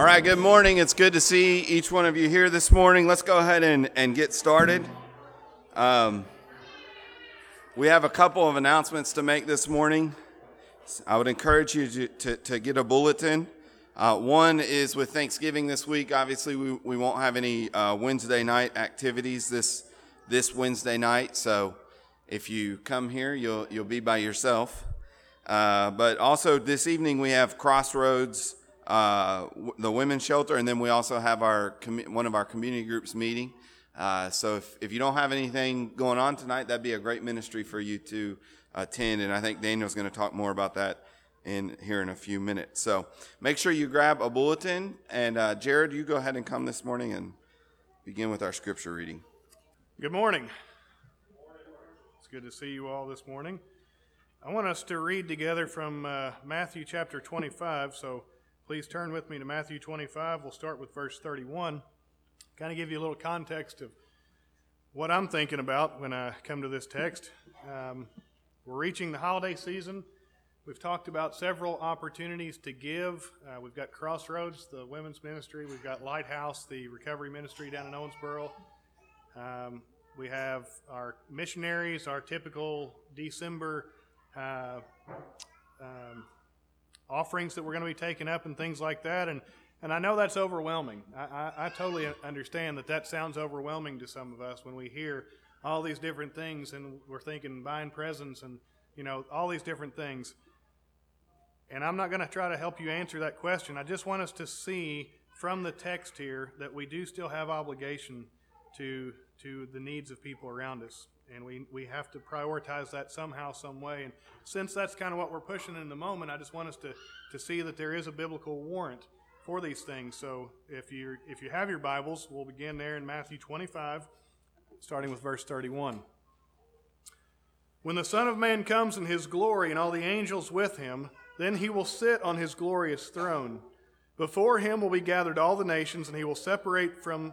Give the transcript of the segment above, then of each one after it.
All right, good morning. It's good to see each one of you here this morning. Let's go ahead and, and get started. Um, we have a couple of announcements to make this morning. I would encourage you to, to, to get a bulletin. Uh, one is with Thanksgiving this week. Obviously, we, we won't have any uh, Wednesday night activities this this Wednesday night. So if you come here, you'll you'll be by yourself. Uh, but also this evening we have Crossroads uh, the women's shelter, and then we also have our one of our community groups meeting. Uh, so if, if you don't have anything going on tonight, that'd be a great ministry for you to attend. And I think Daniel's going to talk more about that in here in a few minutes. So make sure you grab a bulletin. And uh, Jared, you go ahead and come this morning and begin with our scripture reading. Good morning. It's good to see you all this morning. I want us to read together from uh, Matthew chapter 25. So Please turn with me to Matthew 25. We'll start with verse 31. Kind of give you a little context of what I'm thinking about when I come to this text. Um, we're reaching the holiday season. We've talked about several opportunities to give. Uh, we've got Crossroads, the women's ministry. We've got Lighthouse, the recovery ministry down in Owensboro. Um, we have our missionaries, our typical December uh, um, offerings that we're going to be taking up and things like that. And, and I know that's overwhelming. I, I, I totally understand that that sounds overwhelming to some of us when we hear all these different things and we're thinking buying presents and, you know, all these different things. And I'm not going to try to help you answer that question. I just want us to see from the text here that we do still have obligation to, to the needs of people around us and we, we have to prioritize that somehow, some way. And since that's kind of what we're pushing in the moment, I just want us to, to see that there is a biblical warrant for these things. So if you if you have your Bibles, we'll begin there in Matthew 25, starting with verse 31. When the Son of Man comes in his glory and all the angels with him, then he will sit on his glorious throne. Before him will be gathered all the nations, and he will separate from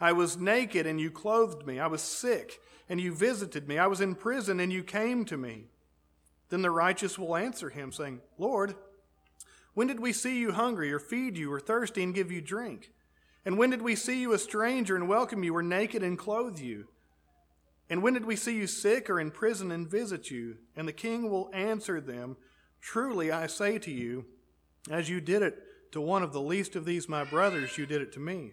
I was naked, and you clothed me. I was sick and you visited me. I was in prison, and you came to me. Then the righteous will answer him, saying, Lord, when did we see you hungry, or feed you, or thirsty, and give you drink? And when did we see you a stranger and welcome you, or naked and clothe you? And when did we see you sick or in prison and visit you? And the king will answer them, Truly I say to you, as you did it to one of the least of these my brothers, you did it to me.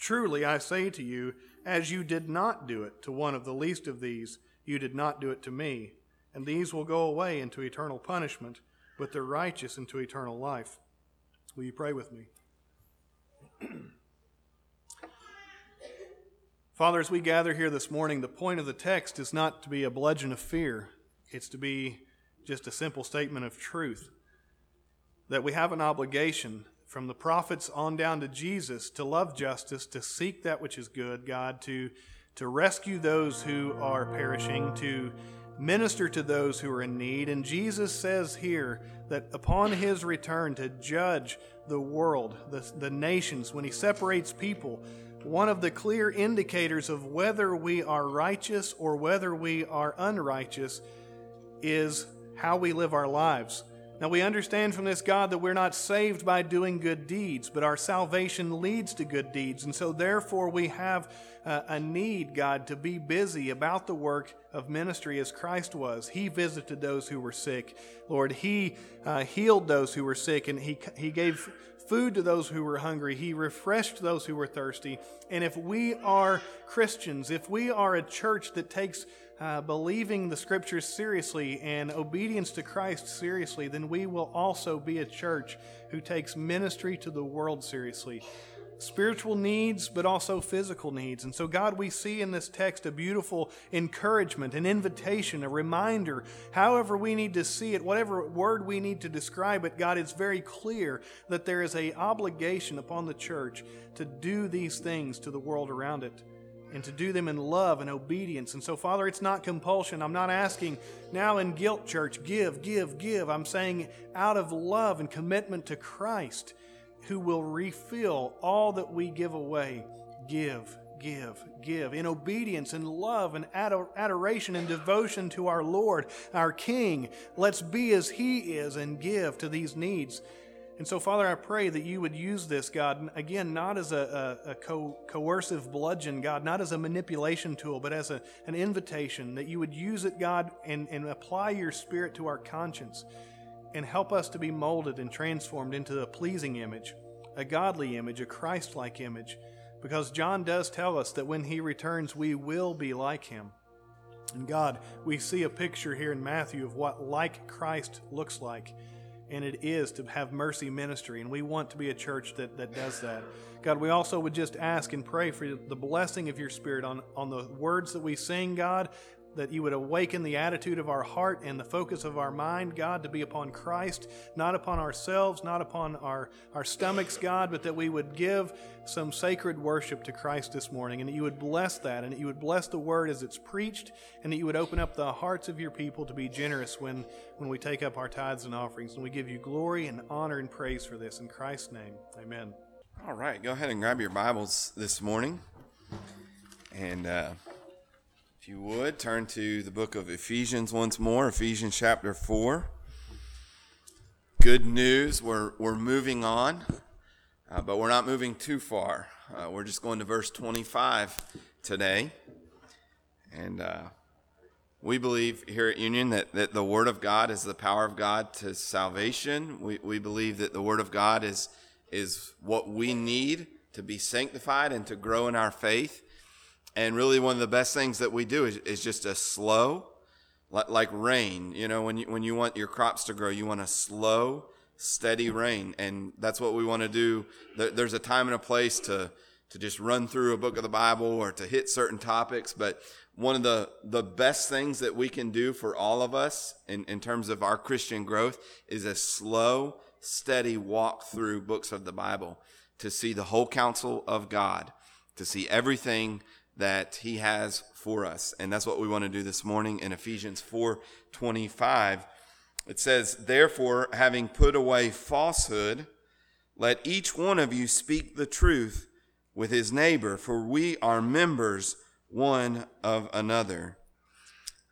Truly I say to you, as you did not do it to one of the least of these, you did not do it to me. And these will go away into eternal punishment, but the righteous into eternal life. Will you pray with me? Father, as we gather here this morning, the point of the text is not to be a bludgeon of fear, it's to be just a simple statement of truth. That we have an obligation from the prophets on down to Jesus to love justice, to seek that which is good, God, to, to rescue those who are perishing, to minister to those who are in need. And Jesus says here that upon his return to judge the world, the, the nations, when he separates people, one of the clear indicators of whether we are righteous or whether we are unrighteous is how we live our lives Now we understand from this, God, that we're not saved by doing good deeds, but our salvation leads to good deeds. And so, therefore, we have uh, a need, God, to be busy about the work of ministry as Christ was. He visited those who were sick. Lord, He uh, healed those who were sick, and He, he gave food to those who were hungry. He refreshed those who were thirsty. And if we are Christians, if we are a church that takes uh, believing the scriptures seriously and obedience to Christ seriously, then we will also be a church who takes ministry to the world seriously. Spiritual needs, but also physical needs. And so, God, we see in this text a beautiful encouragement, an invitation, a reminder. However, we need to see it, whatever word we need to describe it, God, it's very clear that there is a obligation upon the church to do these things to the world around it and to do them in love and obedience. And so, Father, it's not compulsion. I'm not asking now in guilt, church, give, give, give. I'm saying out of love and commitment to Christ, who will refill all that we give away. Give, give, give. In obedience and love and adoration and devotion to our Lord, our King, let's be as He is and give to these needs. And so, Father, I pray that you would use this, God, again, not as a, a, a co- coercive bludgeon, God, not as a manipulation tool, but as a, an invitation, that you would use it, God, and, and apply your spirit to our conscience and help us to be molded and transformed into a pleasing image, a godly image, a Christ like image. Because John does tell us that when he returns, we will be like him. And God, we see a picture here in Matthew of what like Christ looks like and it is to have mercy ministry. And we want to be a church that, that does that. God, we also would just ask and pray for the blessing of your Spirit on, on the words that we sing, God, that you would awaken the attitude of our heart and the focus of our mind, God, to be upon Christ, not upon ourselves, not upon our, our stomachs, God, but that we would give some sacred worship to Christ this morning, and that you would bless that, and that you would bless the word as it's preached, and that you would open up the hearts of your people to be generous when, when we take up our tithes and offerings. And we give you glory and honor and praise for this. In Christ's name, amen. All right, go ahead and grab your Bibles this morning. And, uh, you would, turn to the book of Ephesians once more, Ephesians chapter 4. Good news, we're, we're moving on, uh, but we're not moving too far. Uh, we're just going to verse 25 today. And uh, we believe here at Union that, that the Word of God is the power of God to salvation. We, we believe that the Word of God is, is what we need to be sanctified and to grow in our faith. And really, one of the best things that we do is, is just a slow, like, rain. You know, when you, when you want your crops to grow, you want a slow, steady rain. And that's what we want to do. there's a time and a place to, to just run through a book of the Bible or to hit certain topics. But one of the, the best things that we can do for all of us in, in terms of our Christian growth is a slow, steady walk through books of the Bible to see the whole counsel of God, to see everything that he has for us. And that's what we want to do this morning in Ephesians 4:25. It says, "Therefore, having put away falsehood, let each one of you speak the truth with his neighbor, for we are members one of another."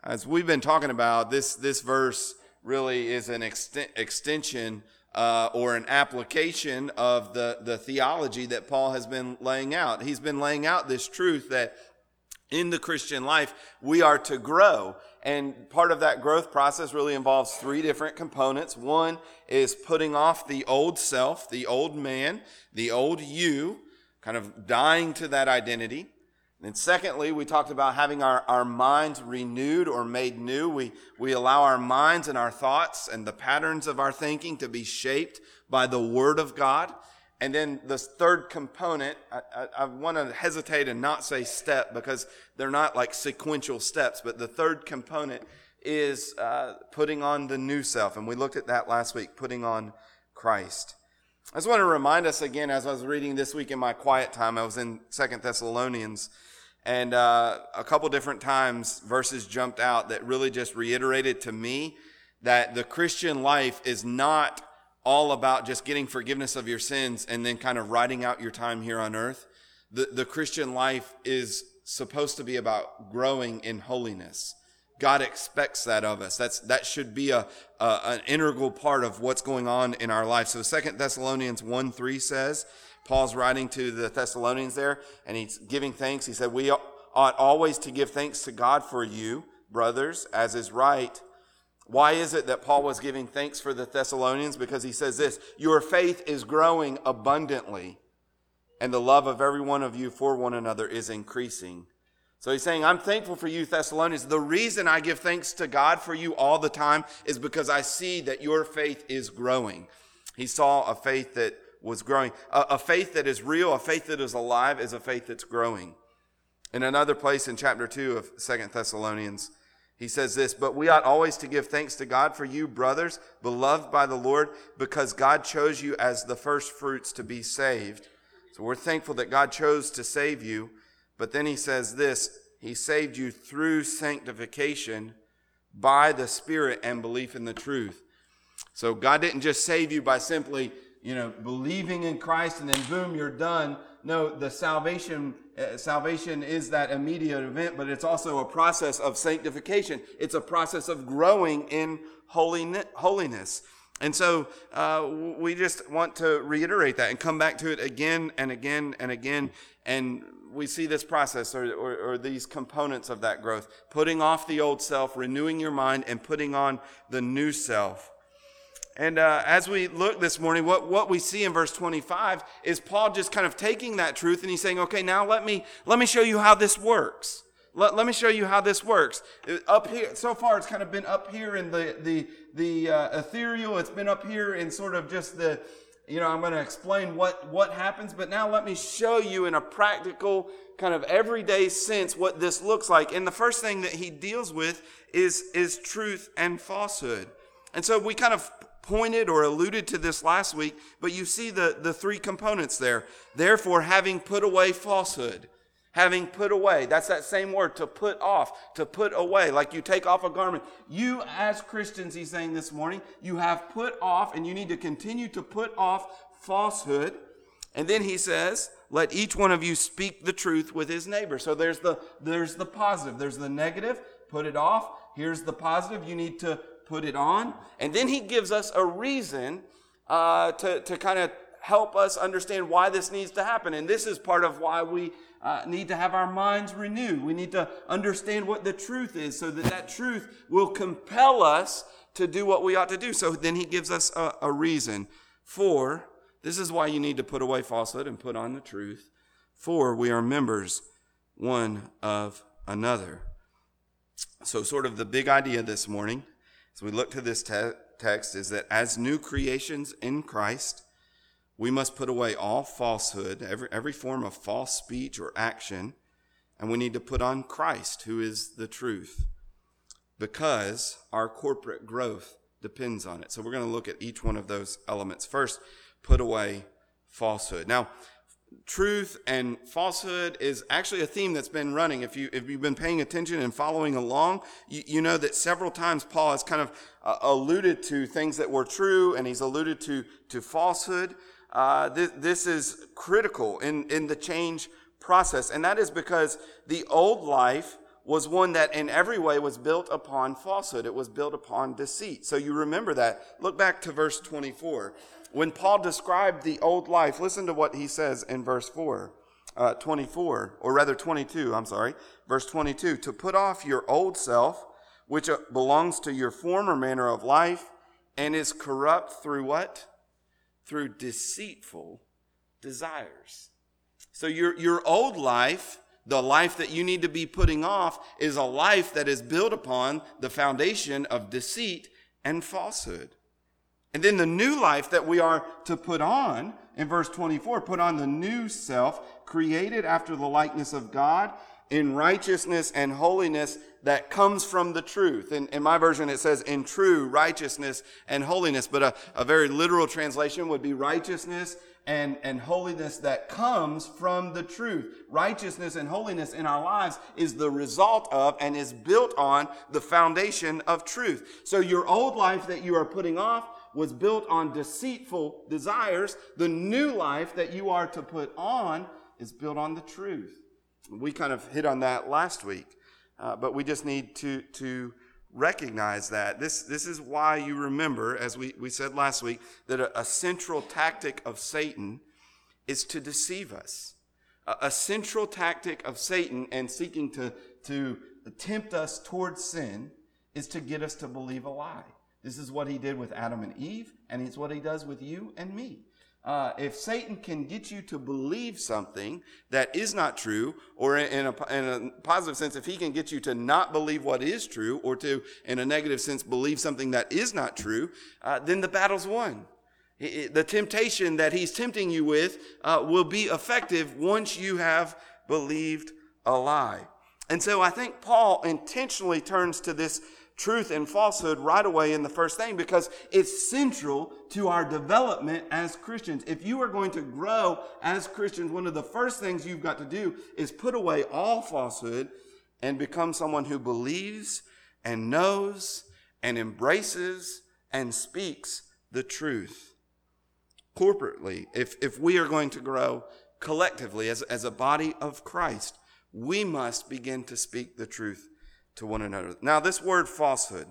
As we've been talking about, this this verse really is an extension uh, or an application of the, the theology that Paul has been laying out. He's been laying out this truth that in the Christian life, we are to grow. And part of that growth process really involves three different components. One is putting off the old self, the old man, the old you, kind of dying to that identity. And then secondly, we talked about having our, our minds renewed or made new. We, we allow our minds and our thoughts and the patterns of our thinking to be shaped by the Word of God. And then the third component, I, I, I want to hesitate and not say step because they're not like sequential steps, but the third component is uh, putting on the new self. And we looked at that last week, putting on Christ. I just want to remind us again, as I was reading this week in my quiet time, I was in Second Thessalonians and uh, a couple different times, verses jumped out that really just reiterated to me that the Christian life is not all about just getting forgiveness of your sins and then kind of writing out your time here on earth. The, the Christian life is supposed to be about growing in holiness, God expects that of us. That's, that should be a, a, an integral part of what's going on in our life. So Second Thessalonians 1 3 says, Paul's writing to the Thessalonians there, and he's giving thanks. He said, We ought always to give thanks to God for you, brothers, as is right. Why is it that Paul was giving thanks for the Thessalonians? Because he says this Your faith is growing abundantly, and the love of every one of you for one another is increasing. So he's saying, I'm thankful for you, Thessalonians. The reason I give thanks to God for you all the time is because I see that your faith is growing. He saw a faith that was growing. A, a faith that is real, a faith that is alive, is a faith that's growing. In another place in chapter 2 of Second Thessalonians, he says this, but we ought always to give thanks to God for you, brothers, beloved by the Lord, because God chose you as the first fruits to be saved. So we're thankful that God chose to save you. But then he says this He saved you through sanctification by the Spirit and belief in the truth. So God didn't just save you by simply, you know, believing in Christ and then boom, you're done. No, the salvation uh, salvation is that immediate event, but it's also a process of sanctification. It's a process of growing in holiness. And so uh, we just want to reiterate that and come back to it again and again and again. And we see this process or, or, or, these components of that growth putting off the old self, renewing your mind, and putting on the new self. And uh, as we look this morning, what, what we see in verse 25 is Paul just kind of taking that truth and he's saying, okay, now let me, let me show you how this works. Let, let me show you how this works. Up here, so far, it's kind of been up here in the, the, the uh, ethereal. It's been up here in sort of just the, you know, I'm going to explain what, what happens, but now let me show you in a practical, kind of everyday sense what this looks like. And the first thing that he deals with is, is truth and falsehood. And so we kind of pointed or alluded to this last week, but you see the, the three components there. Therefore, having put away falsehood, having put away. That's that same word, to put off, to put away, like you take off a garment. You, as Christians, he's saying this morning, you have put off, and you need to continue to put off falsehood. And then he says, let each one of you speak the truth with his neighbor. So there's the, there's the positive, there's the negative, put it off. Here's the positive, you need to put it on. And then he gives us a reason uh, to, to kind of help us understand why this needs to happen. And this is part of why we uh, need to have our minds renewed. We need to understand what the truth is so that that truth will compel us to do what we ought to do. So then he gives us a, a reason. For, this is why you need to put away falsehood and put on the truth. For we are members one of another. So, sort of the big idea this morning, as we look to this te- text, is that as new creations in Christ, we must put away all falsehood, every, every form of false speech or action, and we need to put on Christ, who is the truth, because our corporate growth depends on it. So we're going to look at each one of those elements. First, put away falsehood. Now, truth and falsehood is actually a theme that's been running. If you if you've been paying attention and following along, you, you know that several times Paul has kind of uh, alluded to things that were true, and he's alluded to to falsehood uh, this, this is critical in, in the change process. And that is because the old life was one that in every way was built upon falsehood. It was built upon deceit. So you remember that. Look back to verse 24. When Paul described the old life, listen to what he says in verse 4. Uh, 24, or rather 22, I'm sorry, verse 22, to put off your old self, which uh, belongs to your former manner of life and is corrupt through what? through deceitful desires. So your, your old life, the life that you need to be putting off, is a life that is built upon the foundation of deceit and falsehood. And then the new life that we are to put on in verse 24, put on the new self created after the likeness of God in righteousness and holiness that comes from the truth. In, in my version, it says in true righteousness and holiness, but a, a very literal translation would be righteousness and, and holiness that comes from the truth. Righteousness and holiness in our lives is the result of and is built on the foundation of truth. So your old life that you are putting off was built on deceitful desires. The new life that you are to put on is built on the truth. We kind of hit on that last week. uh, but we just need to, to recognize that. This, this is why you remember, as we, we said last week, that a, a central tactic of Satan is to deceive us. A, a central tactic of Satan and seeking to, to tempt us towards sin is to get us to believe a lie. This is what he did with Adam and Eve, and it's what he does with you and me. Uh, if Satan can get you to believe something that is not true, or in a, in a, positive sense, if he can get you to not believe what is true, or to, in a negative sense, believe something that is not true, uh, then the battle's won. the temptation that he's tempting you with uh, will be effective once you have believed a lie. And so I think Paul intentionally turns to this truth and falsehood right away in the first thing because it's central to our development as Christians. If you are going to grow as Christians, one of the first things you've got to do is put away all falsehood and become someone who believes and knows and embraces and speaks the truth. Corporately, if, if we are going to grow collectively as, as a body of Christ, we must begin to speak the truth to one another. Now, this word falsehood,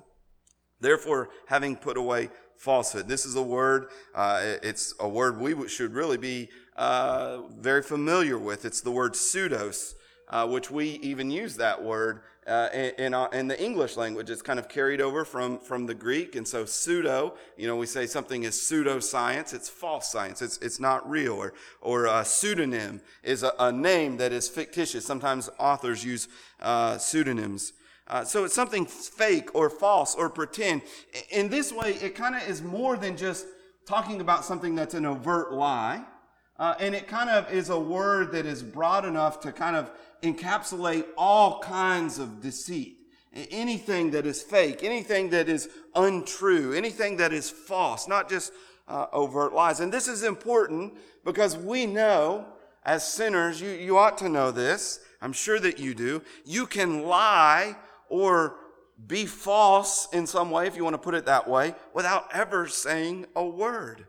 therefore, having put away falsehood, this is a word, uh, it's a word we should really be uh, very familiar with. It's the word pseudos, uh, which we even use that word uh, in, in, in, the English language. It's kind of carried over from, from the Greek. And so pseudo, you know, we say something is pseudoscience. It's false science. It's, it's not real. Or, or a pseudonym is a, a name that is fictitious. Sometimes authors use uh, pseudonyms. Uh, so it's something fake or false or pretend. In this way, it kind of is more than just talking about something that's an overt lie. Uh, and it kind of is a word that is broad enough to kind of encapsulate all kinds of deceit. Anything that is fake, anything that is untrue, anything that is false, not just uh, overt lies. And this is important because we know as sinners, you, you ought to know this. I'm sure that you do. You can lie or be false in some way, if you want to put it that way, without ever saying a word.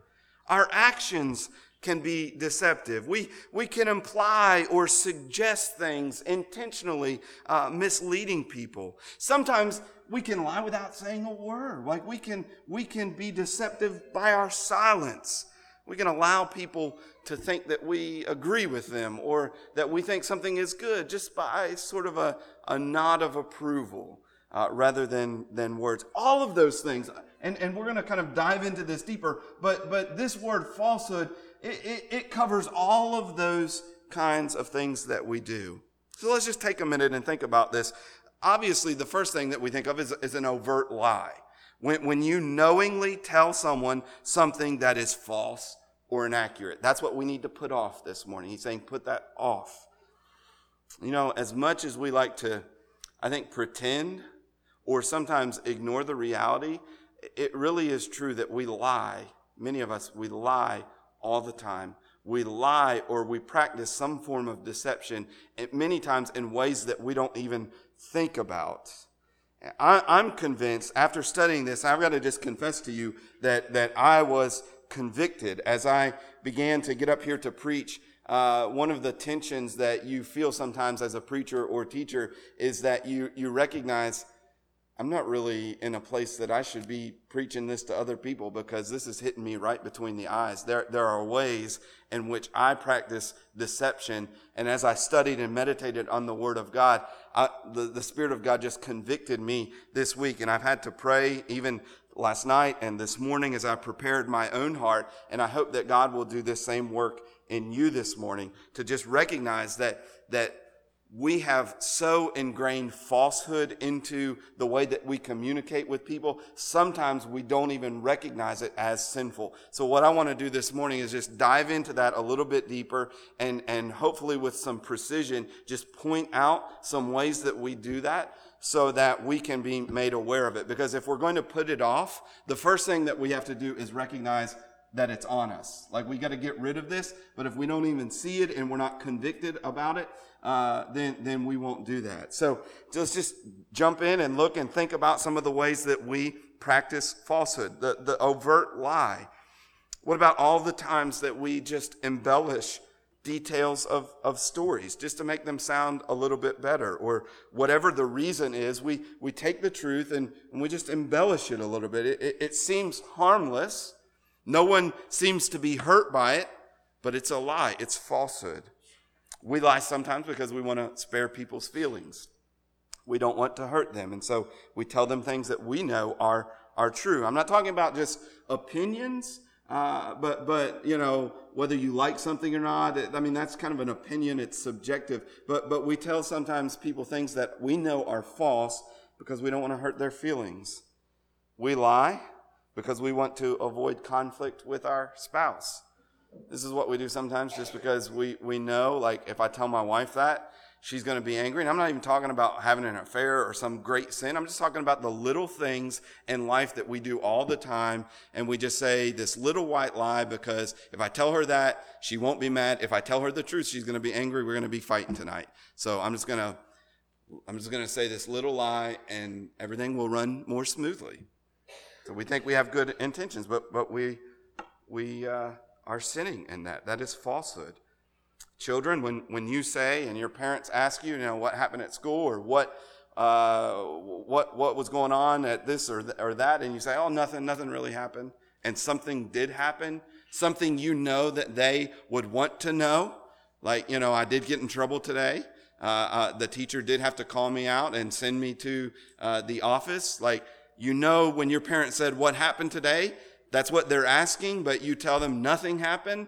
Our actions can be deceptive. We, we can imply or suggest things intentionally uh, misleading people. Sometimes we can lie without saying a word. Like we can, we can be deceptive by our silence. We can allow people to think that we agree with them or that we think something is good just by sort of a, a nod of approval uh, rather than, than words. All of those things, and, and we're going to kind of dive into this deeper, but, but this word falsehood, it, it, it covers all of those kinds of things that we do. So let's just take a minute and think about this. Obviously, the first thing that we think of is, is an overt lie. When, when you knowingly tell someone something that is false or inaccurate, that's what we need to put off this morning. He's saying, put that off. You know, as much as we like to, I think, pretend or sometimes ignore the reality, it really is true that we lie. Many of us, we lie all the time. We lie or we practice some form of deception, many times in ways that we don't even think about. I, am convinced, after studying this, I've got to just confess to you that, that I was convicted as I began to get up here to preach. Uh, one of the tensions that you feel sometimes as a preacher or teacher is that you, you recognize I'm not really in a place that I should be preaching this to other people because this is hitting me right between the eyes. There, there are ways in which I practice deception. And as I studied and meditated on the Word of God, I, the, the Spirit of God just convicted me this week. And I've had to pray even last night and this morning as I prepared my own heart. And I hope that God will do this same work in you this morning to just recognize that, that we have so ingrained falsehood into the way that we communicate with people, sometimes we don't even recognize it as sinful. So what I want to do this morning is just dive into that a little bit deeper and, and hopefully with some precision, just point out some ways that we do that so that we can be made aware of it. Because if we're going to put it off, the first thing that we have to do is recognize that it's on us. Like we got to get rid of this, but if we don't even see it and we're not convicted about it, uh, then then we won't do that. So let's just jump in and look and think about some of the ways that we practice falsehood, the the overt lie. What about all the times that we just embellish details of, of stories just to make them sound a little bit better or whatever the reason is we, we take the truth and, and we just embellish it a little bit. It, it, it seems harmless. No one seems to be hurt by it but it's a lie. It's falsehood. We lie sometimes because we want to spare people's feelings. We don't want to hurt them and so we tell them things that we know are are true. I'm not talking about just opinions uh, but but you know whether you like something or not, I mean that's kind of an opinion. It's subjective. But but we tell sometimes people things that we know are false because we don't want to hurt their feelings. We lie because we want to avoid conflict with our spouse. This is what we do sometimes just because we, we know, like, if I tell my wife that, she's going to be angry. And I'm not even talking about having an affair or some great sin. I'm just talking about the little things in life that we do all the time. And we just say this little white lie because if I tell her that, she won't be mad. If I tell her the truth, she's going to be angry. We're going to be fighting tonight. So I'm just going to, I'm just going to say this little lie and everything will run more smoothly. So we think we have good intentions, but, but we, we, uh, are sinning in that. That is falsehood. Children, when, when you say and your parents ask you, you know, what happened at school or what, uh, what, what was going on at this or, th- or that, and you say, oh, nothing, nothing really happened, and something did happen, something you know that they would want to know, like, you know, I did get in trouble today. Uh, uh, the teacher did have to call me out and send me to uh, the office. Like, you know, when your parents said, What happened today? That's what they're asking, but you tell them nothing happened.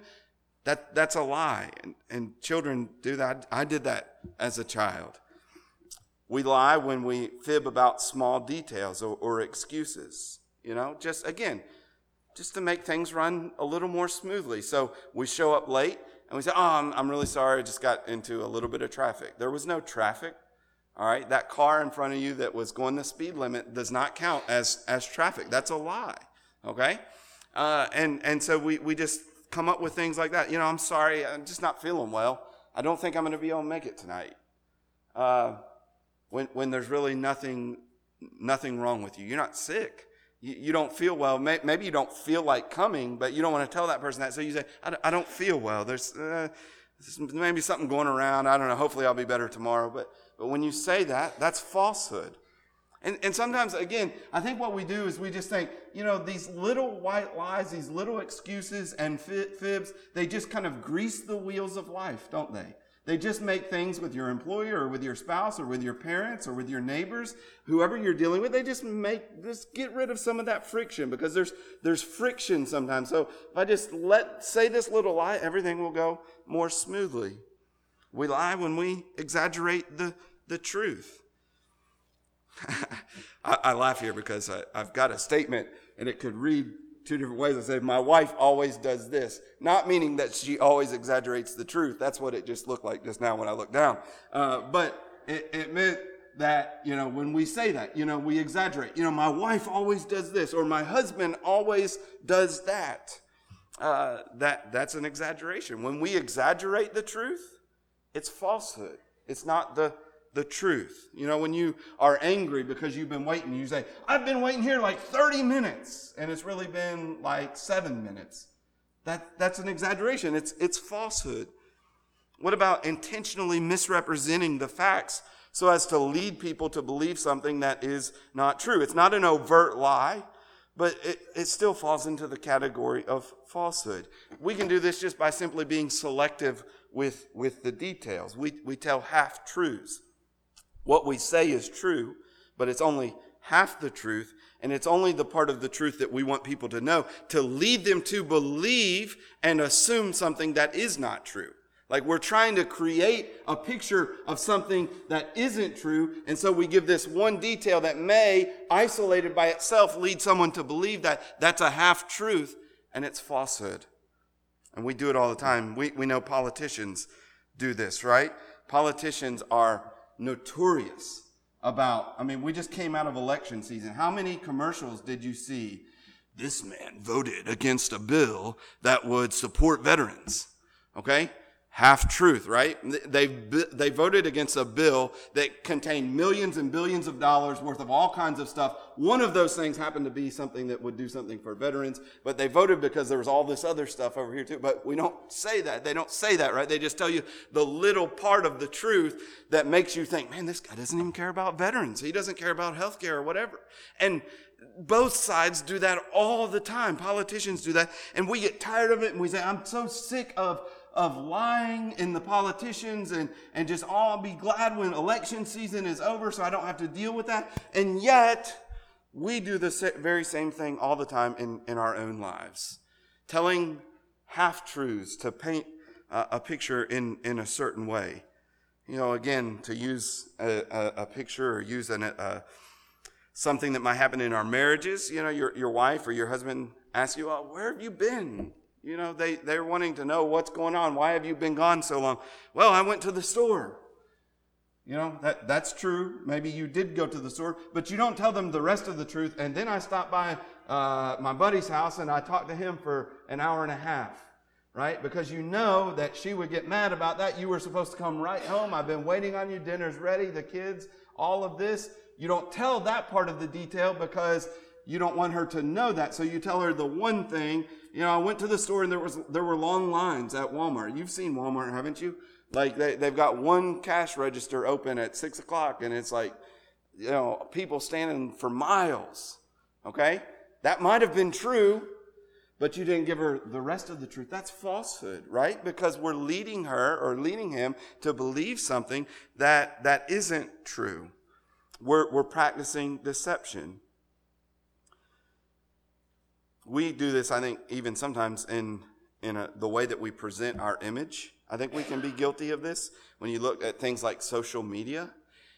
That, that's a lie. And, and children do that. I did that as a child. We lie when we fib about small details or, or excuses. You know, just again, just to make things run a little more smoothly. So we show up late and we say, Oh, I'm, I'm really sorry. I just got into a little bit of traffic. There was no traffic. All right. That car in front of you that was going the speed limit does not count as, as traffic. That's a lie. Okay. Uh, and, and so we, we just come up with things like that. You know, I'm sorry, I'm just not feeling well. I don't think I'm going to be able to make it tonight. Uh, when, when there's really nothing, nothing wrong with you. You're not sick. You, you don't feel well. May, maybe you don't feel like coming, but you don't want to tell that person that. So you say, I, I don't feel well. There's uh, maybe something going around. I don't know. Hopefully I'll be better tomorrow. But, but when you say that, that's falsehood. And, and sometimes, again, I think what we do is we just think, you know, these little white lies, these little excuses and fibs, they just kind of grease the wheels of life, don't they? They just make things with your employer or with your spouse or with your parents or with your neighbors, whoever you're dealing with, they just make, just get rid of some of that friction because there's, there's friction sometimes. So if I just let, say this little lie, everything will go more smoothly. We lie when we exaggerate the, the truth. I, I, laugh here because I, I've got a statement and it could read two different ways. I say, my wife always does this, not meaning that she always exaggerates the truth. That's what it just looked like just now when I looked down. Uh, but it, it meant that, you know, when we say that, you know, we exaggerate. You know, my wife always does this, or my husband always does that. Uh, that that's an exaggeration. When we exaggerate the truth, it's falsehood. It's not the the truth. You know, when you are angry because you've been waiting, you say, I've been waiting here like 30 minutes, and it's really been like seven minutes. That, that's an exaggeration. It's, it's falsehood. What about intentionally misrepresenting the facts so as to lead people to believe something that is not true? It's not an overt lie, but it, it still falls into the category of falsehood. We can do this just by simply being selective with, with the details. We, we tell half truths. What we say is true, but it's only half the truth, and it's only the part of the truth that we want people to know to lead them to believe and assume something that is not true. Like we're trying to create a picture of something that isn't true, and so we give this one detail that may, isolated by itself, lead someone to believe that that's a half truth, and it's falsehood. And we do it all the time. We, we know politicians do this, right? Politicians are notorious about, I mean, we just came out of election season. How many commercials did you see? This man voted against a bill that would support veterans. Okay? Half truth, right? They, they voted against a bill that contained millions and billions of dollars worth of all kinds of stuff. One of those things happened to be something that would do something for veterans, but they voted because there was all this other stuff over here too. But we don't say that. They don't say that, right? They just tell you the little part of the truth that makes you think, man, this guy doesn't even care about veterans. He doesn't care about healthcare or whatever. And both sides do that all the time. Politicians do that. And we get tired of it and we say, I'm so sick of of lying in the politicians and, and just, I'll be glad when election season is over so I don't have to deal with that. And yet, we do the very same thing all the time in, in our own lives, telling half truths to paint uh, a picture in, in a certain way. You know, again, to use a, a, a picture or use an, a, something that might happen in our marriages, you know, your, your wife or your husband asks you, oh, where have you been? You know, they, they're wanting to know what's going on. Why have you been gone so long? Well, I went to the store. You know, that, that's true. Maybe you did go to the store, but you don't tell them the rest of the truth. And then I stopped by uh, my buddy's house and I talked to him for an hour and a half, right? Because you know that she would get mad about that. You were supposed to come right home. I've been waiting on you. Dinner's ready. The kids, all of this. You don't tell that part of the detail because you don't want her to know that. So you tell her the one thing you know, I went to the store and there was there were long lines at Walmart. You've seen Walmart, haven't you? Like they they've got one cash register open at six o'clock, and it's like, you know, people standing for miles. Okay, that might have been true, but you didn't give her the rest of the truth. That's falsehood, right? Because we're leading her or leading him to believe something that that isn't true. We're we're practicing deception we do this, I think, even sometimes in, in a, the way that we present our image. I think we can be guilty of this when you look at things like social media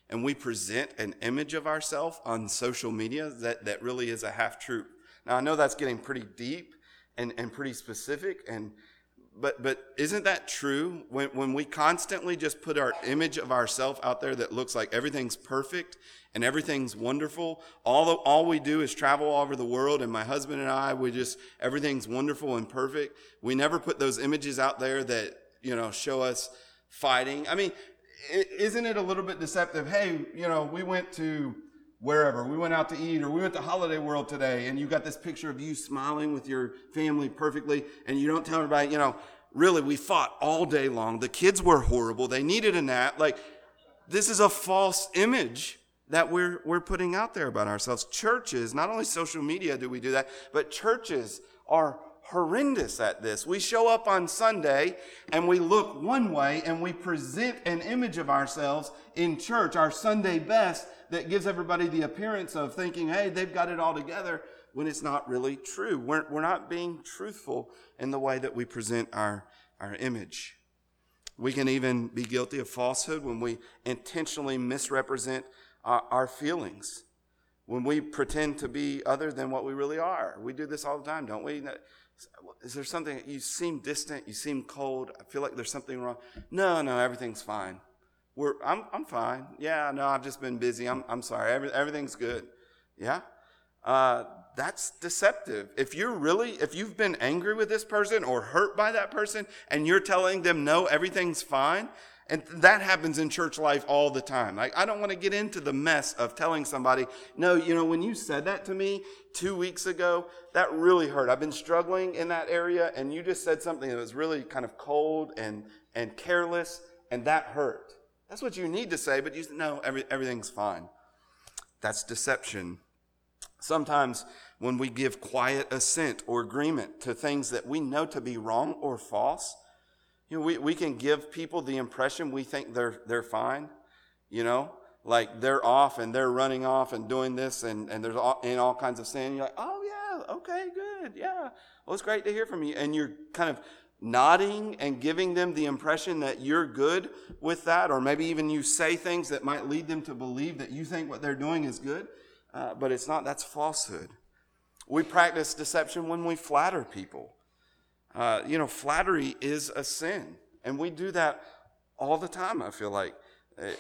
and we present an image of ourselves on social media that, that really is a half truth. Now, I know that's getting pretty deep and, and pretty specific, and but but isn't that true? When, when we constantly just put our image of ourselves out there that looks like everything's perfect and everything's wonderful all the, all we do is travel all over the world and my husband and I we just everything's wonderful and perfect. We never put those images out there that you know show us fighting. I mean isn't it a little bit deceptive? Hey you know we went to wherever. We went out to eat or we went to Holiday World today and you got this picture of you smiling with your family perfectly and you don't tell everybody, you know, really we fought all day long. The kids were horrible. They needed a nap. Like this is a false image that we're, we're putting out there about ourselves. Churches, not only social media do we do that, but churches are horrendous at this. We show up on Sunday and we look one way and we present an image of ourselves in church, our Sunday best, that gives everybody the appearance of thinking, hey, they've got it all together when it's not really true. We're, we're not being truthful in the way that we present our, our image. We can even be guilty of falsehood when we intentionally misrepresent our, our feelings, when we pretend to be other than what we really are. We do this all the time, don't we? Is there something, you seem distant, you seem cold, I feel like there's something wrong. No, no, everything's fine. We're, I'm, I'm fine. Yeah, no, I've just been busy. I'm, I'm sorry. Every, everything's good. Yeah? Uh, that's deceptive. If you're really, if you've been angry with this person or hurt by that person and you're telling them, no, everything's fine, and that happens in church life all the time. Like, I don't want to get into the mess of telling somebody, no, you know, when you said that to me two weeks ago, that really hurt. I've been struggling in that area, and you just said something that was really kind of cold and, and careless, and that hurt. That's what you need to say, but you say, no, every, everything's fine. That's deception. Sometimes when we give quiet assent or agreement to things that we know to be wrong or false, you know, we, we can give people the impression we think they're, they're fine, you know, like they're off and they're running off and doing this and, and there's all, in all kinds of sin. You're like, oh yeah, okay, good, yeah. Well, it's great to hear from you. And you're kind of nodding and giving them the impression that you're good with that, or maybe even you say things that might lead them to believe that you think what they're doing is good, uh, but it's not. That's falsehood. We practice deception when we flatter people. Uh, you know, flattery is a sin, and we do that all the time, I feel like.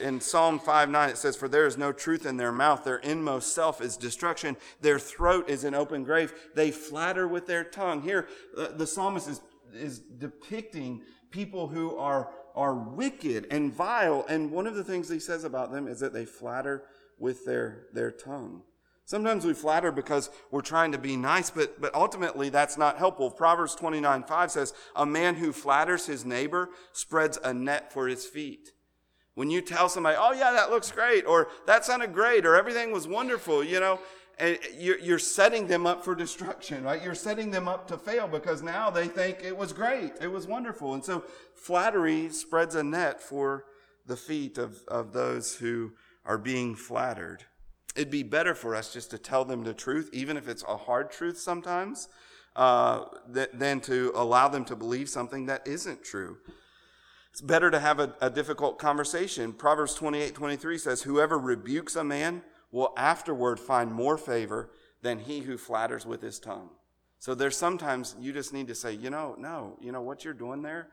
In Psalm 5 9, it says, For there is no truth in their mouth. Their inmost self is destruction. Their throat is an open grave. They flatter with their tongue. Here, uh, the psalmist is is depicting people who are, are wicked and vile. And one of the things he says about them is that they flatter with their, their tongue. Sometimes we flatter because we're trying to be nice, but, but ultimately that's not helpful. Proverbs 29 5 says, A man who flatters his neighbor spreads a net for his feet. When you tell somebody, oh, yeah, that looks great, or that sounded great, or everything was wonderful, you know, and you're setting them up for destruction, right? You're setting them up to fail because now they think it was great, it was wonderful. And so flattery spreads a net for the feet of, of those who are being flattered. It'd be better for us just to tell them the truth, even if it's a hard truth sometimes, uh, than to allow them to believe something that isn't true. It's better to have a, a difficult conversation. Proverbs 28 23 says, Whoever rebukes a man will afterward find more favor than he who flatters with his tongue. So there's sometimes you just need to say, you know, no, you know what you're doing there?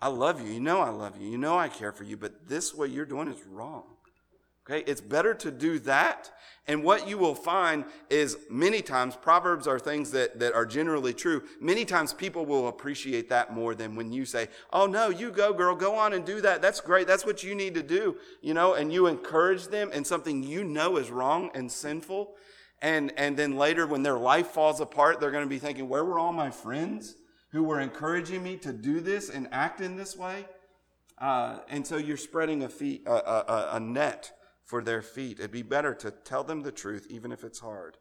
I love you. You know I love you. You know I care for you, but this way you're doing is wrong. Okay, it's better to do that. And what you will find is many times, Proverbs are things that, that are generally true. Many times people will appreciate that more than when you say, Oh no, you go girl, go on and do that. That's great. That's what you need to do. You know, and you encourage them in something you know is wrong and sinful. And, and then later when their life falls apart, they're going to be thinking, where were all my friends who were encouraging me to do this and act in this way? Uh, and so you're spreading a, feet, a, a, a net for their feet. It'd be better to tell them the truth, even if it's hard.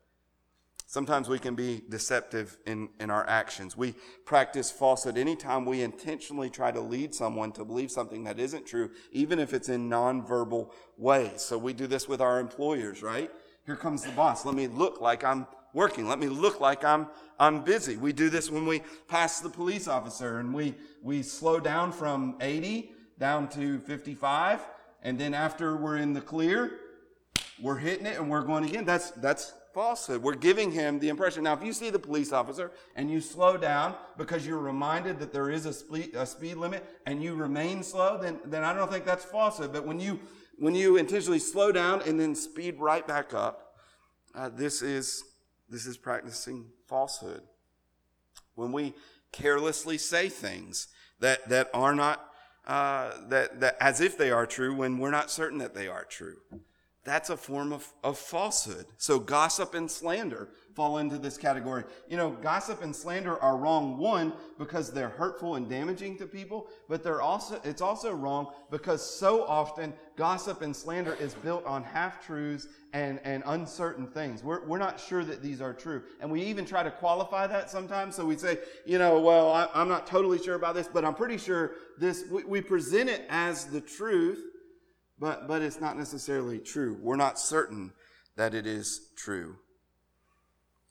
Sometimes we can be deceptive in, in our actions. We practice falsehood anytime we intentionally try to lead someone to believe something that isn't true, even if it's in nonverbal ways. So we do this with our employers, right? Here comes the boss. Let me look like I'm working. Let me look like I'm, I'm busy. We do this when we pass the police officer and we, we slow down from 80 down to 55 and then after we're in the clear, we're hitting it and we're going again. That's that's falsehood. We're giving him the impression. Now, if you see the police officer and you slow down because you're reminded that there is a speed, a speed limit and you remain slow, then, then I don't think that's falsehood. But when you, when you intentionally slow down and then speed right back up, uh, this is, this is practicing falsehood. When we carelessly say things that, that are not uh, that, that as if they are true when we're not certain that they are true. That's a form of, of falsehood. So gossip and slander fall into this category. You know, gossip and slander are wrong, one, because they're hurtful and damaging to people, but they're also, it's also wrong because so often gossip and slander is built on half truths and, and uncertain things. We're, we're not sure that these are true. And we even try to qualify that sometimes. So we say, you know, well, I, am not totally sure about this, but I'm pretty sure this, we, we present it as the truth, but, but it's not necessarily true. We're not certain that it is true.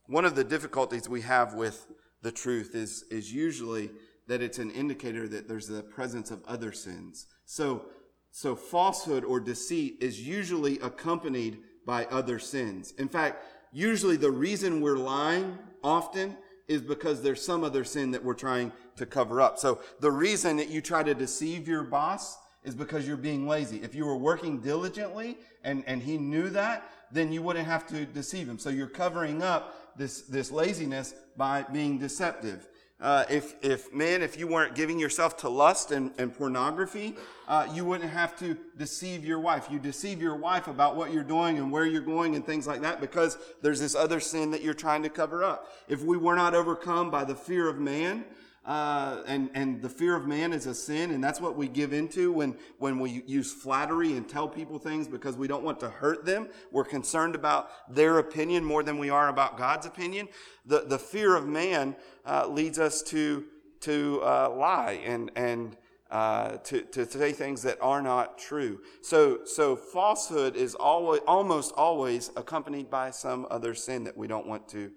One of the difficulties we have with the truth is, is usually that it's an indicator that there's the presence of other sins. So, so falsehood or deceit is usually accompanied by other sins. In fact, usually the reason we're lying often is because there's some other sin that we're trying to cover up. So the reason that you try to deceive your boss is because you're being lazy. If you were working diligently and, and he knew that, then you wouldn't have to deceive him. So you're covering up this, this laziness by being deceptive. Uh, if, if, man, if you weren't giving yourself to lust and, and pornography, uh, you wouldn't have to deceive your wife. You deceive your wife about what you're doing and where you're going and things like that because there's this other sin that you're trying to cover up. If we were not overcome by the fear of man, uh, and and the fear of man is a sin, and that's what we give into when when we use flattery and tell people things because we don't want to hurt them. We're concerned about their opinion more than we are about God's opinion. The the fear of man uh, leads us to to uh, lie and and. Uh, to, to say things that are not true. So, so falsehood is always, almost always accompanied by some other sin that we don't want to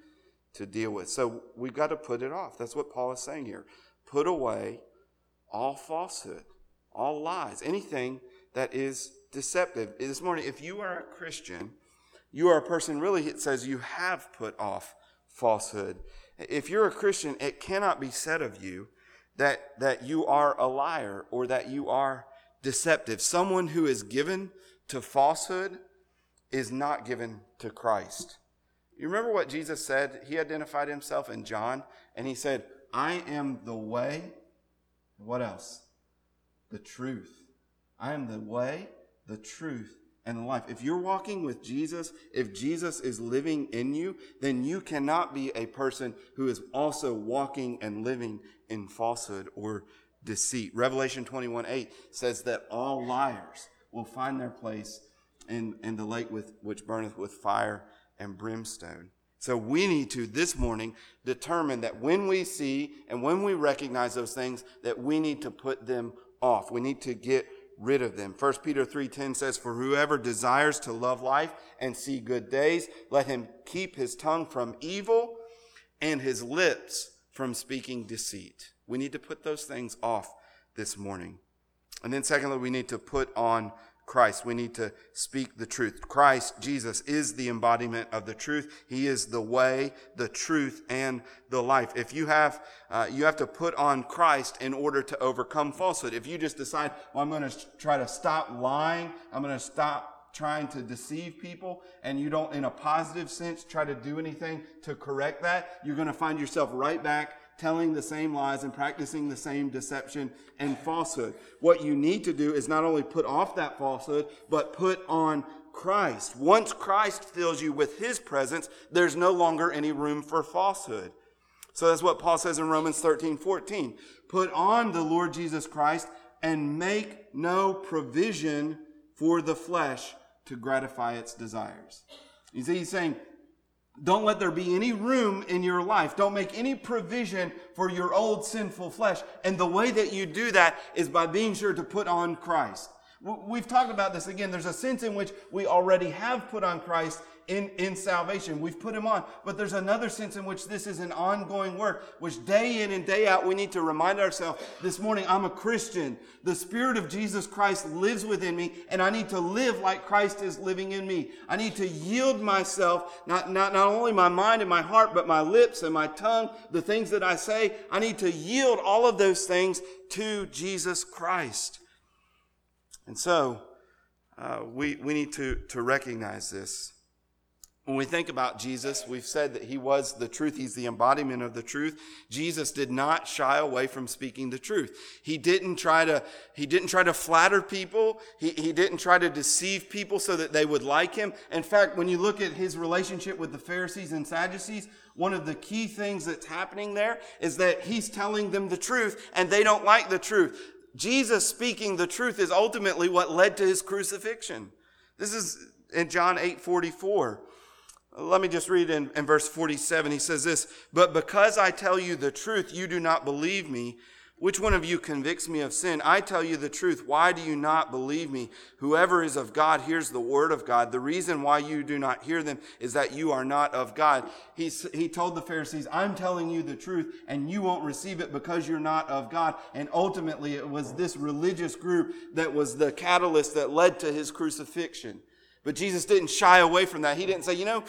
to deal with. So we've got to put it off. That's what Paul is saying here. Put away all falsehood, all lies, anything that is deceptive. This morning, if you are a Christian, you are a person really, it says you have put off falsehood. If you're a Christian, it cannot be said of you that, that you are a liar or that you are deceptive. Someone who is given to falsehood is not given to Christ. You remember what Jesus said? He identified himself in John, and he said, I am the way, What else? The truth. I am the way, the truth, and the life. If you're walking with Jesus, if Jesus is living in you, then you cannot be a person who is also walking and living in falsehood or deceit. Revelation 21 8 says that all liars will find their place in, in the lake with, which burneth with fire and brimstone. So we need to this morning determine that when we see and when we recognize those things, that we need to put them off. We need to get rid of them. 1 Peter 3:10 says, "For whoever desires to love life and see good days, let him keep his tongue from evil and his lips from speaking deceit." We need to put those things off this morning. And then secondly, we need to put on Christ. We need to speak the truth. Christ, Jesus, is the embodiment of the truth. He is the way, the truth, and the life. If you have, uh, you have to put on Christ in order to overcome falsehood. If you just decide, well, I'm going to try to stop lying, I'm going to stop trying to deceive people, and you don't, in a positive sense, try to do anything to correct that, you're going to find yourself right back telling the same lies and practicing the same deception and falsehood. What you need to do is not only put off that falsehood, but put on Christ. Once Christ fills you with his presence, there's no longer any room for falsehood. So that's what Paul says in Romans 13, 14. Put on the Lord Jesus Christ and make no provision for the flesh to gratify its desires. You see, he's saying, don't let there be any room in your life. Don't make any provision for your old sinful flesh. And the way that you do that is by being sure to put on Christ. We've talked about this again. There's a sense in which we already have put on Christ in, in salvation. We've put him on. But there's another sense in which this is an ongoing work, which day in and day out, we need to remind ourselves this morning, I'm a Christian. The Spirit of Jesus Christ lives within me, and I need to live like Christ is living in me. I need to yield myself, not, not, not only my mind and my heart, but my lips and my tongue, the things that I say. I need to yield all of those things to Jesus Christ. And so, uh, we, we need to, to recognize this. When we think about Jesus, we've said that he was the truth. He's the embodiment of the truth. Jesus did not shy away from speaking the truth. He didn't try to, he didn't try to flatter people. He, he didn't try to deceive people so that they would like him. In fact, when you look at his relationship with the Pharisees and Sadducees, one of the key things that's happening there is that he's telling them the truth and they don't like the truth. Jesus speaking the truth is ultimately what led to his crucifixion. This is in John 8 44. Let me just read in, in verse 47. He says this, But because I tell you the truth, you do not believe me. Which one of you convicts me of sin? I tell you the truth. Why do you not believe me? Whoever is of God hears the word of God. The reason why you do not hear them is that you are not of God. He, he told the Pharisees, I'm telling you the truth and you won't receive it because you're not of God. And ultimately it was this religious group that was the catalyst that led to his crucifixion. But Jesus didn't shy away from that. He didn't say, you know,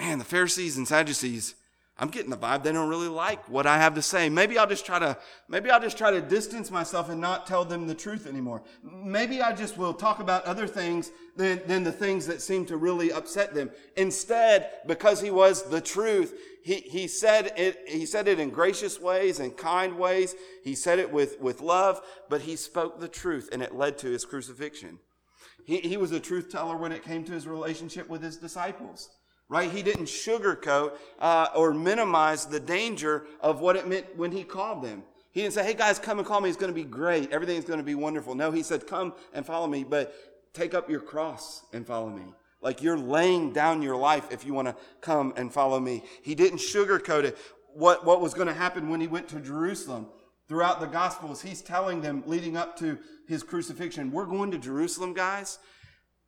man, the Pharisees and Sadducees, I'm getting the vibe they don't really like what I have to say. Maybe I'll just try to, maybe I'll just try to distance myself and not tell them the truth anymore. Maybe I just will talk about other things than, than the things that seem to really upset them. Instead, because he was the truth, he, he said it, he said it in gracious ways and kind ways. He said it with, with love, but he spoke the truth and it led to his crucifixion. He, he was a truth teller when it came to his relationship with his disciples, right? He didn't sugarcoat uh, or minimize the danger of what it meant when he called them. He didn't say, hey guys, come and call me. It's going to be great. Everything's going to be wonderful. No, he said, come and follow me, but take up your cross and follow me. Like you're laying down your life if you want to come and follow me. He didn't sugarcoat it. What, what was going to happen when he went to Jerusalem? Throughout the Gospels, he's telling them leading up to his crucifixion, we're going to Jerusalem, guys,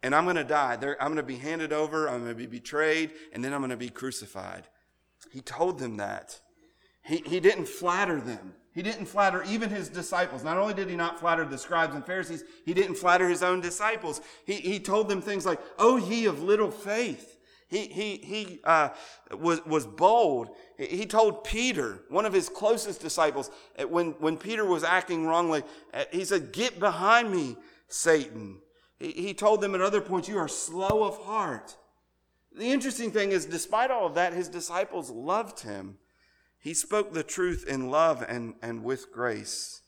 and I'm going to die. They're, I'm going to be handed over, I'm going to be betrayed, and then I'm going to be crucified. He told them that. He, he didn't flatter them. He didn't flatter even his disciples. Not only did he not flatter the scribes and Pharisees, he didn't flatter his own disciples. He, he told them things like, Oh, ye of little faith. He, he, he uh, was, was bold. He told Peter, one of his closest disciples, when, when Peter was acting wrongly, uh, he said, Get behind me, Satan. He, he told them at other points, You are slow of heart. The interesting thing is, despite all of that, his disciples loved him. He spoke the truth in love and, and with grace.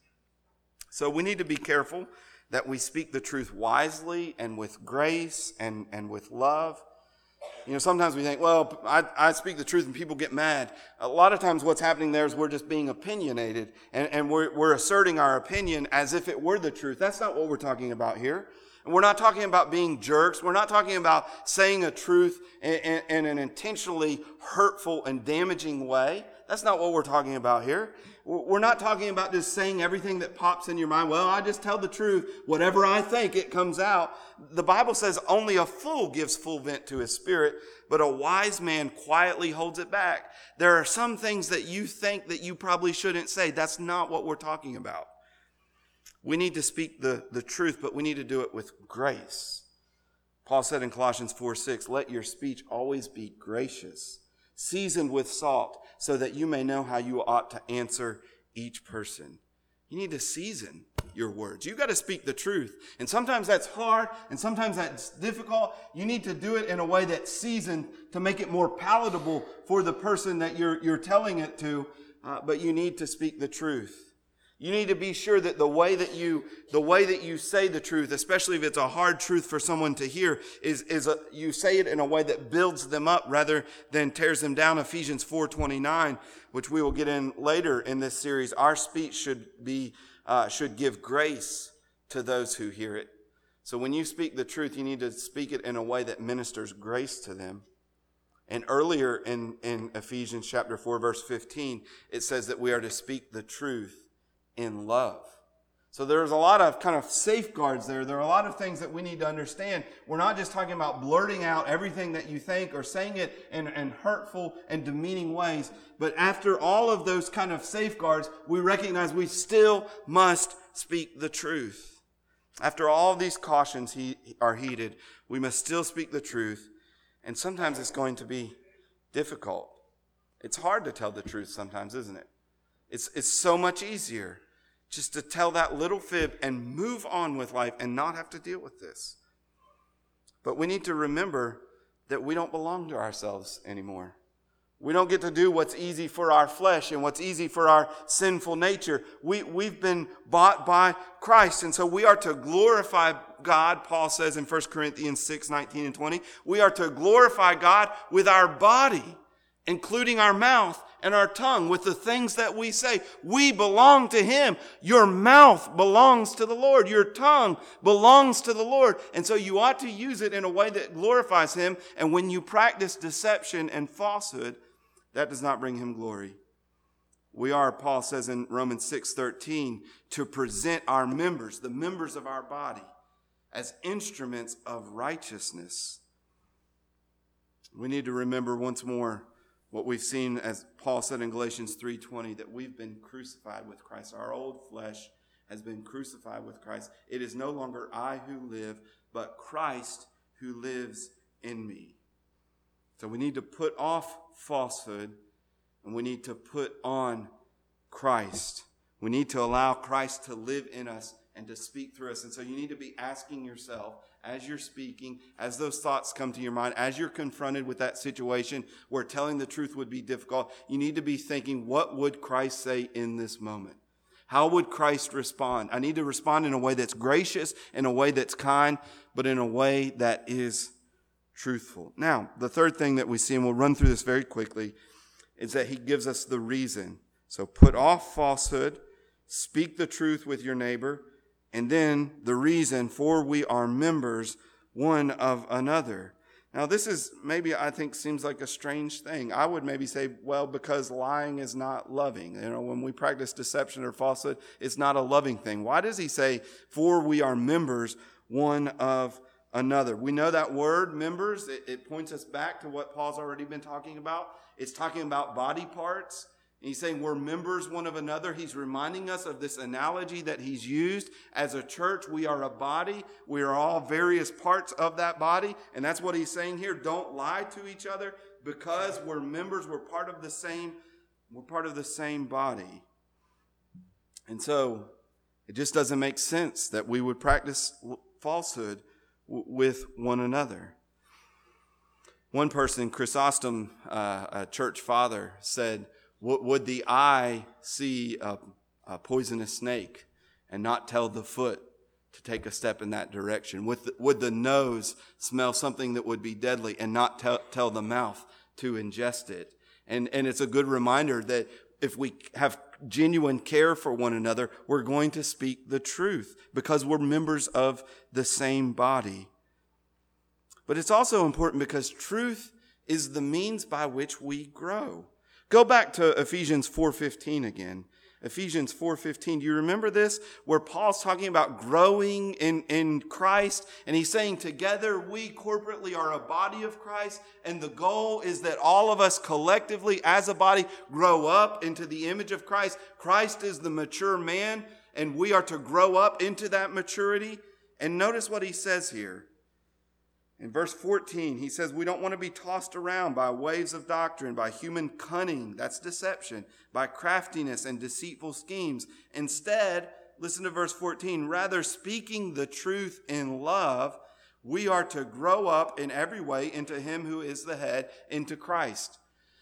So we need to be careful that we speak the truth wisely and with grace and, and with love. You know, sometimes we think, well, I, I speak the truth and people get mad. A lot of times what's happening there is we're just being opinionated and, and we're, we're asserting our opinion as if it were the truth. That's not what we're talking about here. And we're not talking about being jerks. We're not talking about saying a truth in, in, in an intentionally hurtful and damaging way. That's not what we're talking about here. We're not talking about just saying everything that pops in your mind. Well, I just tell the truth. Whatever I think, it comes out. The Bible says only a fool gives full vent to his spirit, but a wise man quietly holds it back. There are some things that you think that you probably shouldn't say. That's not what we're talking about. We need to speak the, the truth, but we need to do it with grace. Paul said in Colossians 4 6, let your speech always be gracious, seasoned with salt so that you may know how you ought to answer each person. You need to season your words. You got to speak the truth. And sometimes that's hard and sometimes that's difficult. You need to do it in a way that's seasoned to make it more palatable for the person that you're, you're telling it to. Uh, but you need to speak the truth. You need to be sure that the way that you, the way that you say the truth, especially if it's a hard truth for someone to hear, is, is a, you say it in a way that builds them up rather than tears them down. Ephesians 4.29, which we will get in later in this series, our speech should be, uh, should give grace to those who hear it. So when you speak the truth, you need to speak it in a way that ministers grace to them. And earlier in, in Ephesians chapter 4, verse 15, it says that we are to speak the truth in love. So there's a lot of kind of safeguards there. There are a lot of things that we need to understand. We're not just talking about blurting out everything that you think or saying it in, in hurtful and demeaning ways. But after all of those kind of safeguards, we recognize we still must speak the truth. After all these cautions he, are heeded, we must still speak the truth. And sometimes it's going to be difficult. It's hard to tell the truth sometimes, isn't it? It's, it's so much easier just to tell that little fib and move on with life and not have to deal with this. But we need to remember that we don't belong to ourselves anymore. We don't get to do what's easy for our flesh and what's easy for our sinful nature. We, we've been bought by Christ. And so we are to glorify God, Paul says in 1 Corinthians 6, 19 and 20. We are to glorify God with our body, including our mouth and our tongue with the things that we say. We belong to Him. Your mouth belongs to the Lord. Your tongue belongs to the Lord. And so you ought to use it in a way that glorifies Him. And when you practice deception and falsehood, that does not bring Him glory. We are, Paul says in Romans 6 13, to present our members, the members of our body, as instruments of righteousness. We need to remember once more what we've seen as Paul said in Galatians 3:20 that we've been crucified with Christ. Our old flesh has been crucified with Christ. It is no longer I who live, but Christ who lives in me. So we need to put off falsehood and we need to put on Christ. We need to allow Christ to live in us and to speak through us. And so you need to be asking yourself as you're speaking, as those thoughts come to your mind, as you're confronted with that situation where telling the truth would be difficult, you need to be thinking, what would Christ say in this moment? How would Christ respond? I need to respond in a way that's gracious, in a way that's kind, but in a way that is truthful. Now, the third thing that we see, and we'll run through this very quickly, is that he gives us the reason. So put off falsehood, speak the truth with your neighbor, and then the reason for we are members one of another. Now, this is maybe I think seems like a strange thing. I would maybe say, well, because lying is not loving. You know, when we practice deception or falsehood, it's not a loving thing. Why does he say, for we are members one of another? We know that word, members, it, it points us back to what Paul's already been talking about. It's talking about body parts. He's saying we're members one of another. He's reminding us of this analogy that he's used. As a church, we are a body. We are all various parts of that body. And that's what he's saying here. Don't lie to each other because we're members. We're part of the same, we're part of the same body. And so it just doesn't make sense that we would practice falsehood with one another. One person, Chrysostom, uh, a church father, said, would the eye see a, a poisonous snake and not tell the foot to take a step in that direction? Would the, would the nose smell something that would be deadly and not tell, tell the mouth to ingest it? And, and it's a good reminder that if we have genuine care for one another, we're going to speak the truth because we're members of the same body. But it's also important because truth is the means by which we grow. Go back to Ephesians 4:15 again. Ephesians 4:15. Do you remember this? Where Paul's talking about growing in, in Christ, and he's saying together we corporately are a body of Christ, and the goal is that all of us collectively as a body grow up into the image of Christ. Christ is the mature man, and we are to grow up into that maturity. And notice what he says here. In verse 14, he says, We don't want to be tossed around by waves of doctrine, by human cunning, that's deception, by craftiness and deceitful schemes. Instead, listen to verse 14, rather speaking the truth in love, we are to grow up in every way into him who is the head, into Christ.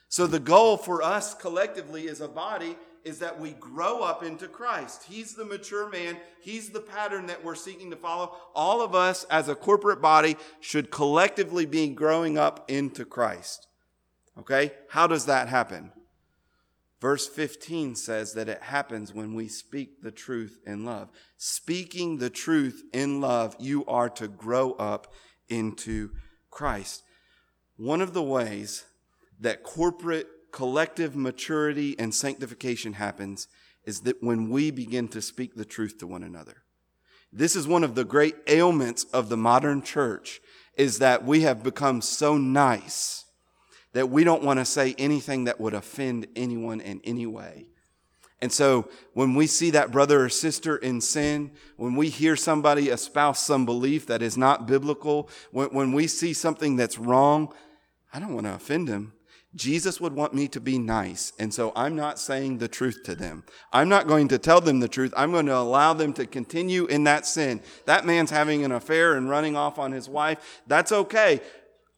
So the goal for us collectively as a body is that we grow up into Christ. He's the mature man. He's the pattern that we're seeking to follow. All of us as a corporate body should collectively be growing up into Christ. Okay? How does that happen? Verse 15 says that it happens when we speak the truth in love. Speaking the truth in love, you are to grow up into Christ. One of the ways that corporate collective maturity and sanctification happens is that when we begin to speak the truth to one another. This is one of the great ailments of the modern church is that we have become so nice that we don't want to say anything that would offend anyone in any way. And so when we see that brother or sister in sin, when we hear somebody espouse some belief that is not biblical, when, when we see something that's wrong, I don't want to offend him. Jesus would want me to be nice. And so I'm not saying the truth to them. I'm not going to tell them the truth. I'm going to allow them to continue in that sin. That man's having an affair and running off on his wife. That's okay.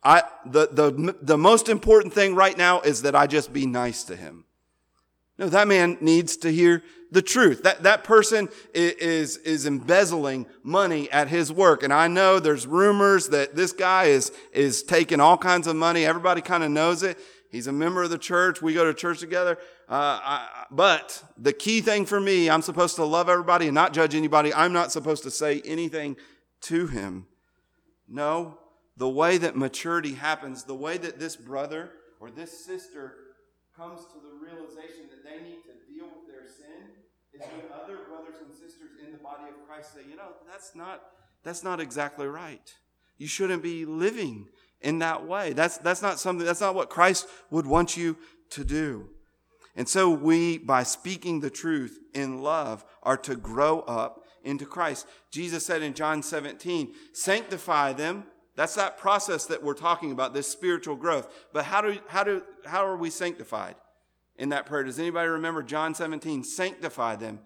I, the, the, the most important thing right now is that I just be nice to him. No, that man needs to hear the truth. That, that person is, is embezzling money at his work. And I know there's rumors that this guy is, is taking all kinds of money. Everybody kind of knows it. He's a member of the church. We go to church together. Uh, I, but the key thing for me, I'm supposed to love everybody and not judge anybody. I'm not supposed to say anything to him. No, the way that maturity happens, the way that this brother or this sister comes to the realization that they need to deal with their sin is when other brothers and sisters in the body of Christ say, you know, that's not, that's not exactly right. You shouldn't be living in that way. That's, that's not something, that's not what Christ would want you to do. And so we, by speaking the truth in love, are to grow up into Christ. Jesus said in John 17, sanctify them. That's that process that we're talking about, this spiritual growth. But how do, how do, how are we sanctified in that prayer? Does anybody remember John 17? Sanctify them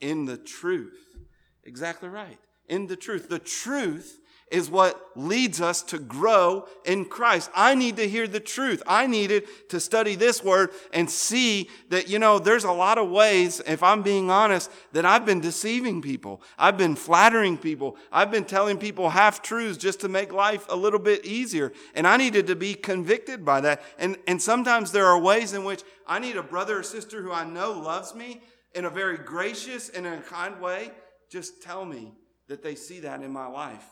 in the truth. Exactly right. In the truth. The truth is what leads us to grow in Christ. I need to hear the truth. I needed to study this word and see that, you know, there's a lot of ways, if I'm being honest, that I've been deceiving people. I've been flattering people. I've been telling people half truths just to make life a little bit easier. And I needed to be convicted by that. And, and sometimes there are ways in which I need a brother or sister who I know loves me in a very gracious and in a kind way. Just tell me that they see that in my life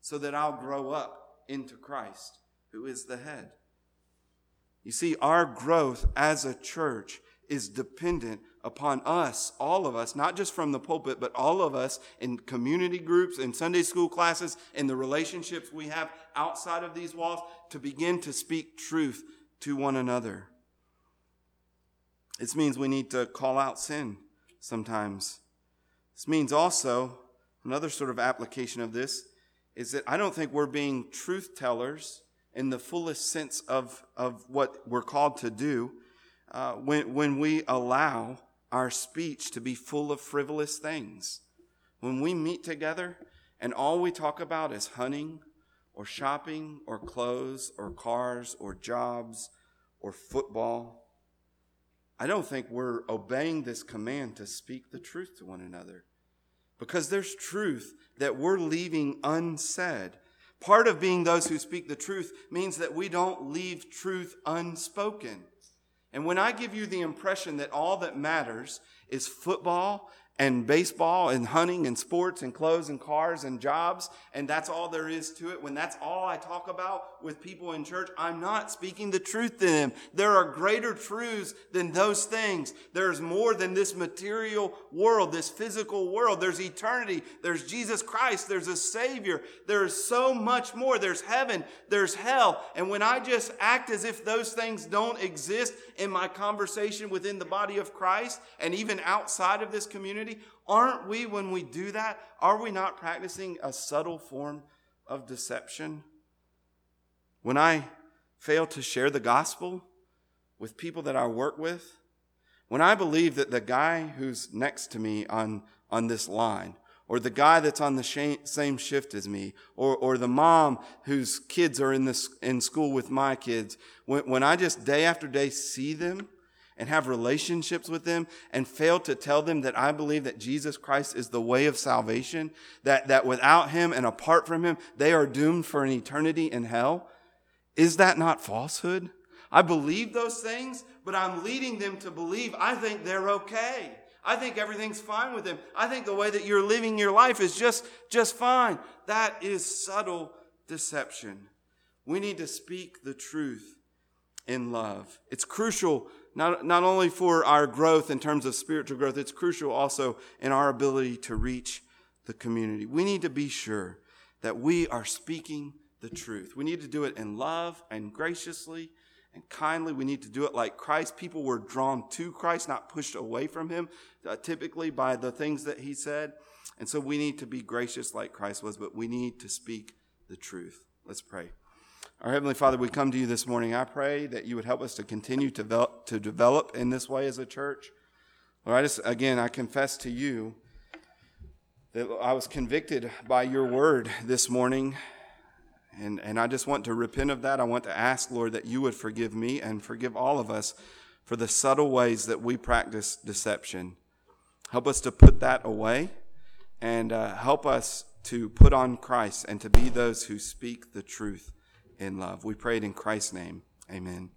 so that I'll grow up into Christ, who is the head. You see, our growth as a church is dependent upon us, all of us, not just from the pulpit, but all of us in community groups, in Sunday school classes, in the relationships we have outside of these walls, to begin to speak truth to one another. This means we need to call out sin sometimes. This means also, another sort of application of this, is that I don't think we're being truth tellers in the fullest sense of, of what we're called to do uh, when, when we allow our speech to be full of frivolous things. When we meet together and all we talk about is hunting or shopping or clothes or cars or jobs or football, I don't think we're obeying this command to speak the truth to one another. Because there's truth that we're leaving unsaid. Part of being those who speak the truth means that we don't leave truth unspoken. And when I give you the impression that all that matters is football and baseball and hunting and sports and clothes and cars and jobs, and that's all there is to it, when that's all I talk about with people in church, I'm not speaking the truth to them. There are greater truths than those things. There's more than this material world, this physical world. There's eternity. There's Jesus Christ. There's a Savior. There's so much more. There's heaven. There's hell. And when I just act as if those things don't exist in my conversation within the body of Christ and even outside of this community, aren't we, when we do that, are we not practicing a subtle form of deception? When I fail to share the gospel with people that I work with, when I believe that the guy who's next to me on, on this line, or the guy that's on the same shift as me, or, or the mom whose kids are in, this, in school with my kids, when, when I just day after day see them and have relationships with them and fail to tell them that I believe that Jesus Christ is the way of salvation, that, that without him and apart from him, they are doomed for an eternity in hell, is that not falsehood? I believe those things, but I'm leading them to believe I think they're okay. I think everything's fine with them. I think the way that you're living your life is just, just fine. That is subtle deception. We need to speak the truth in love. It's crucial not, not only for our growth in terms of spiritual growth, it's crucial also in our ability to reach the community. We need to be sure that we are speaking the truth. We need to do it in love and graciously and kindly. We need to do it like Christ. People were drawn to Christ, not pushed away from him, uh, typically by the things that he said. And so we need to be gracious like Christ was, but we need to speak the truth. Let's pray. Our Heavenly Father, we come to you this morning. I pray that you would help us to continue to develop, to develop in this way as a church. Lord, I just, again, I confess to you that I was convicted by your word this morning. And, and I just want to repent of that. I want to ask, Lord, that you would forgive me and forgive all of us for the subtle ways that we practice deception. Help us to put that away and uh, help us to put on Christ and to be those who speak the truth in love. We pray it in Christ's name. Amen.